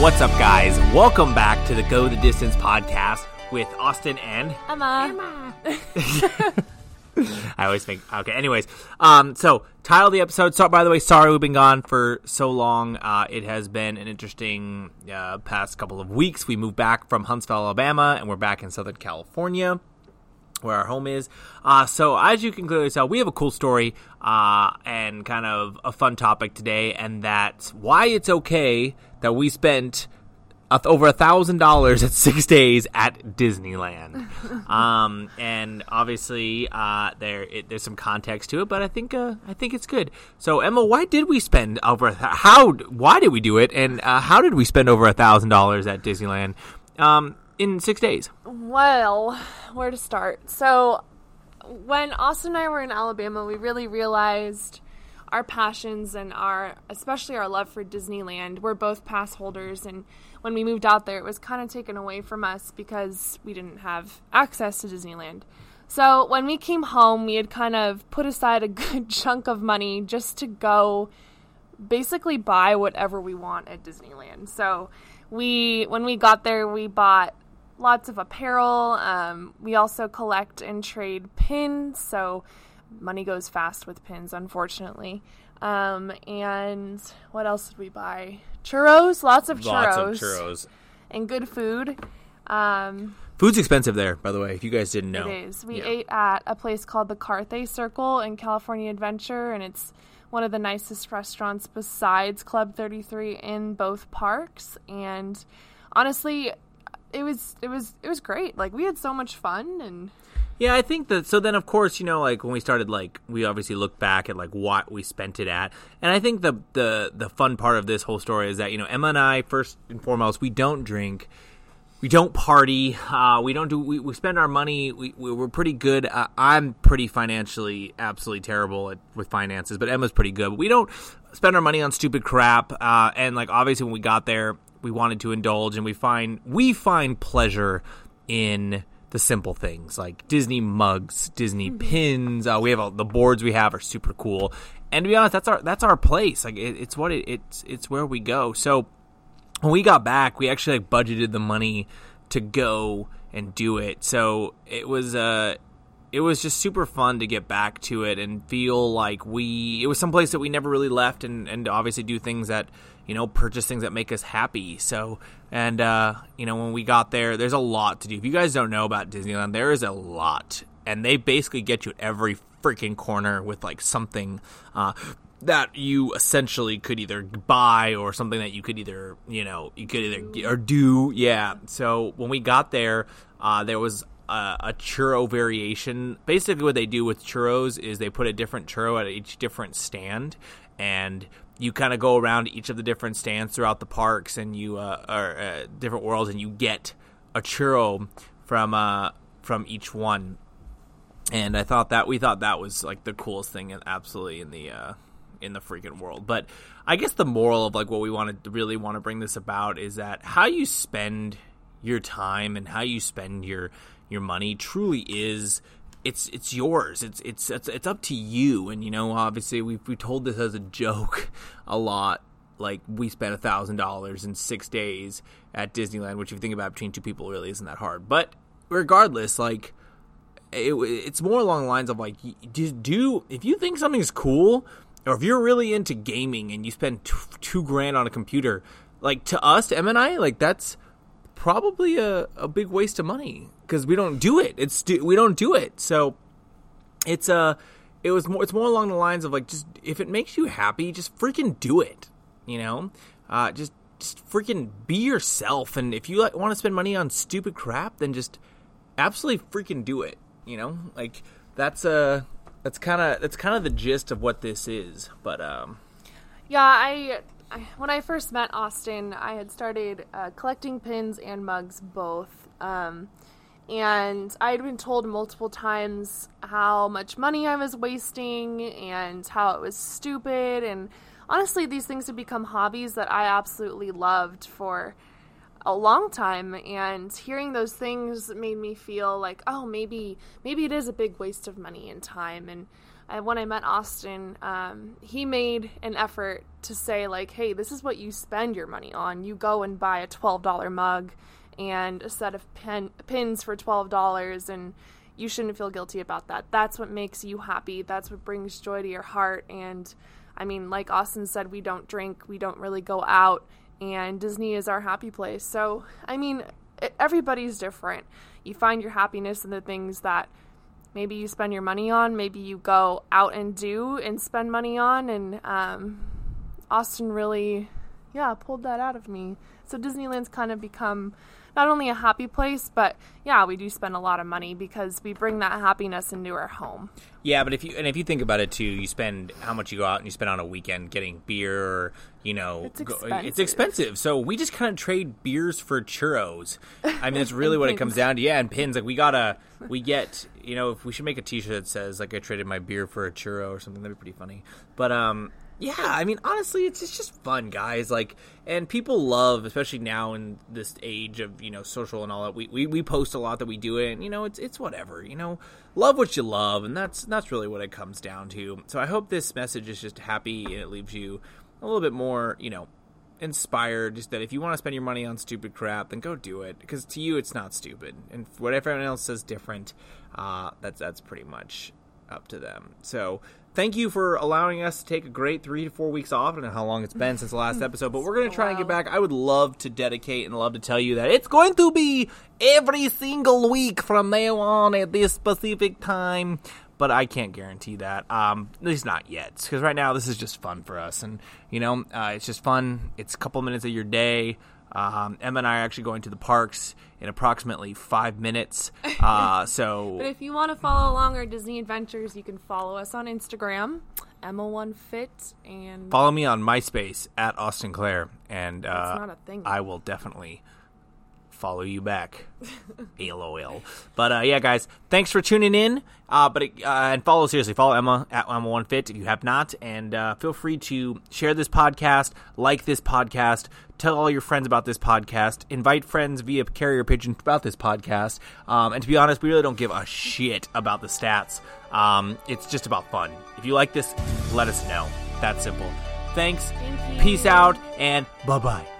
What's up, guys? Welcome back to the Go the Distance podcast with Austin and Emma. I always think okay. Anyways, um, so title of the episode. So, by the way, sorry we've been gone for so long. Uh, it has been an interesting uh, past couple of weeks. We moved back from Huntsville, Alabama, and we're back in Southern California. Where our home is. Uh, so, as you can clearly tell, we have a cool story uh, and kind of a fun topic today, and that's why it's okay that we spent a- over a thousand dollars at six days at Disneyland. um, and obviously, uh, there it, there's some context to it, but I think uh, I think it's good. So, Emma, why did we spend over a th- how? Why did we do it? And uh, how did we spend over a thousand dollars at Disneyland um, in six days? Well, where to start? So, when Austin and I were in Alabama, we really realized our passions and our, especially our love for Disneyland. We're both pass holders, and when we moved out there, it was kind of taken away from us because we didn't have access to Disneyland. So, when we came home, we had kind of put aside a good chunk of money just to go basically buy whatever we want at Disneyland. So we when we got there we bought lots of apparel. Um, we also collect and trade pins, so money goes fast with pins, unfortunately. Um, and what else did we buy? Churros, lots of churros, Lots of churros. and good food. Um, Food's expensive there, by the way. If you guys didn't know, it is. We Yeah. ate at a place called the Carthay Circle in California Adventure, and it's one of the nicest restaurants besides Club 33 in both parks. And honestly, it was it was it was great. Like we had so much fun, and Yeah, I think that. So then, of course, you know, like when we started, like we obviously look back at like what we spent it at, and I think the the the fun part of this whole story is that you know Emma and I, first and foremost, we don't drink. We don't party. Uh, we don't do. We, we spend our money. We, we we're pretty good. Uh, I'm pretty financially absolutely terrible at, with finances, but Emma's pretty good. But we don't spend our money on stupid crap. Uh, and like obviously, when we got there, we wanted to indulge, and we find we find pleasure in the simple things like Disney mugs, Disney pins. Uh, we have all, the boards we have are super cool, and to be honest, that's our that's our place. Like it, it's what it, it's it's where we go. So when we got back, we actually like budgeted the money to go and do it. So it was uh it was just super fun to get back to it and feel like we it was someplace that we never really left and and obviously do things that you know purchase things that make us happy. So and uh you know when we got there there's a lot to do. If you guys don't know about disneyland there is a lot and they basically get you at every freaking corner with like something uh that you essentially could either buy or something that you could either you know you could either or do. Yeah. So when we got there uh, there was a, a churro variation. Basically what they do with churros is they put a different churro at each different stand and you kind of go around each of the different stands throughout the parks and you uh, or uh, different worlds and you get a churro from uh, from each one and I thought that we thought that was like the coolest thing, absolutely in the uh, in the freaking world. But I guess the moral of like what we want to really want to bring this about is that how you spend your time and how you spend your your money truly is it's it's yours. It's it's it's, it's up to you. And you know, obviously we we told this as a joke a lot. Like we spent a thousand dollars in six days at Disneyland, which if you think about between two people really isn't that hard. But regardless, like it, it's more along the lines of like do, do if you think something's cool or if you're really into gaming and you spend t- two grand on a computer like to us em and i like that's probably a, a big waste of money because we don't do it. It's we don't do it. So it's uh it was more it's more along the lines of like just if it makes you happy just freaking do it you know? Uh just just freaking be yourself. And if you like, want to spend money on stupid crap then just absolutely freaking do it you know? Like that's uh that's kind of that's kind of the gist of what this is. But um Yeah, I, I when I first met Austin, I had started uh, collecting pins and mugs both. Um, and I had been told multiple times how much money I was wasting and how it was stupid. And honestly, these things had become hobbies that I absolutely loved for a long time and hearing those things made me feel like oh maybe maybe it is a big waste of money and time and I, when I met Austin, um, he made an effort to say like, "Hey, this is what you spend your money on. You go and buy a twelve dollar mug and a set of pins for twelve dollars, and you shouldn't feel guilty about that. That's what makes you happy. That's what brings joy to your heart. And I mean, like Austin said, we don't drink, we don't really go out, and Disney is our happy place. So I mean, everybody's different. You find your happiness in the things that maybe you spend your money on, maybe you go out and do and spend money on. And um, Austin really, yeah, pulled that out of me. So Disneyland's kind of become not only a happy place, but yeah, we do spend a lot of money because we bring that happiness into our home. Yeah, but if you and if you think about it too, you spend how much you go out and you spend on a weekend getting beer, or, you know, it's expensive. it's expensive. So we just kind of trade beers for churros. I mean, that's really what it comes down to. Yeah, and pins. Like we gotta, we get, you know, if we should make a T-shirt that says like I traded my beer for a churro or something, that'd be pretty funny. But um, yeah, I mean, honestly, it's, it's just fun, guys. Like, and people love, especially now in this age of you know social and all that. We, we, we post a lot that we do it, and you know, it's it's whatever. You know, love what you love, and that's that's really what it comes down to. So I hope this message is just happy and it leaves you a little bit more, you know, inspired. Just that if you want to spend your money on stupid crap, then go do it because to you it's not stupid, and whatever everyone else says different, uh, that's that's pretty much up to them. So thank you for allowing us to take a great three to four weeks off. I don't know how long it's been since the last episode, but we're going to try and get back. I would love to dedicate and love to tell you that it's going to be every single week from now on at this specific time. But I can't guarantee that. Um, at least not yet, because right now this is just fun for us, and you know, uh, it's just fun. It's a couple minutes of your day. Um, Emma and I are actually going to the parks in approximately five minutes. Uh, so, but if you want to follow along our Disney adventures, you can follow us on Instagram, Emma One Fit, and follow me on MySpace at Austin Clare, and uh, not a thing. I will definitely follow you back. LOL. But uh, yeah, guys, thanks for tuning in. Uh, but uh, and follow seriously, follow Emma at Emma One Fit if you have not, and uh, feel free to share this podcast, like this podcast, tell all your friends about this podcast, invite friends via carrier pigeon about this podcast. Um, and to be honest, we really don't give a shit about the stats. Um, it's just about fun. If you like this, let us know. That simple. Thanks. Thank Peace out, and bye bye.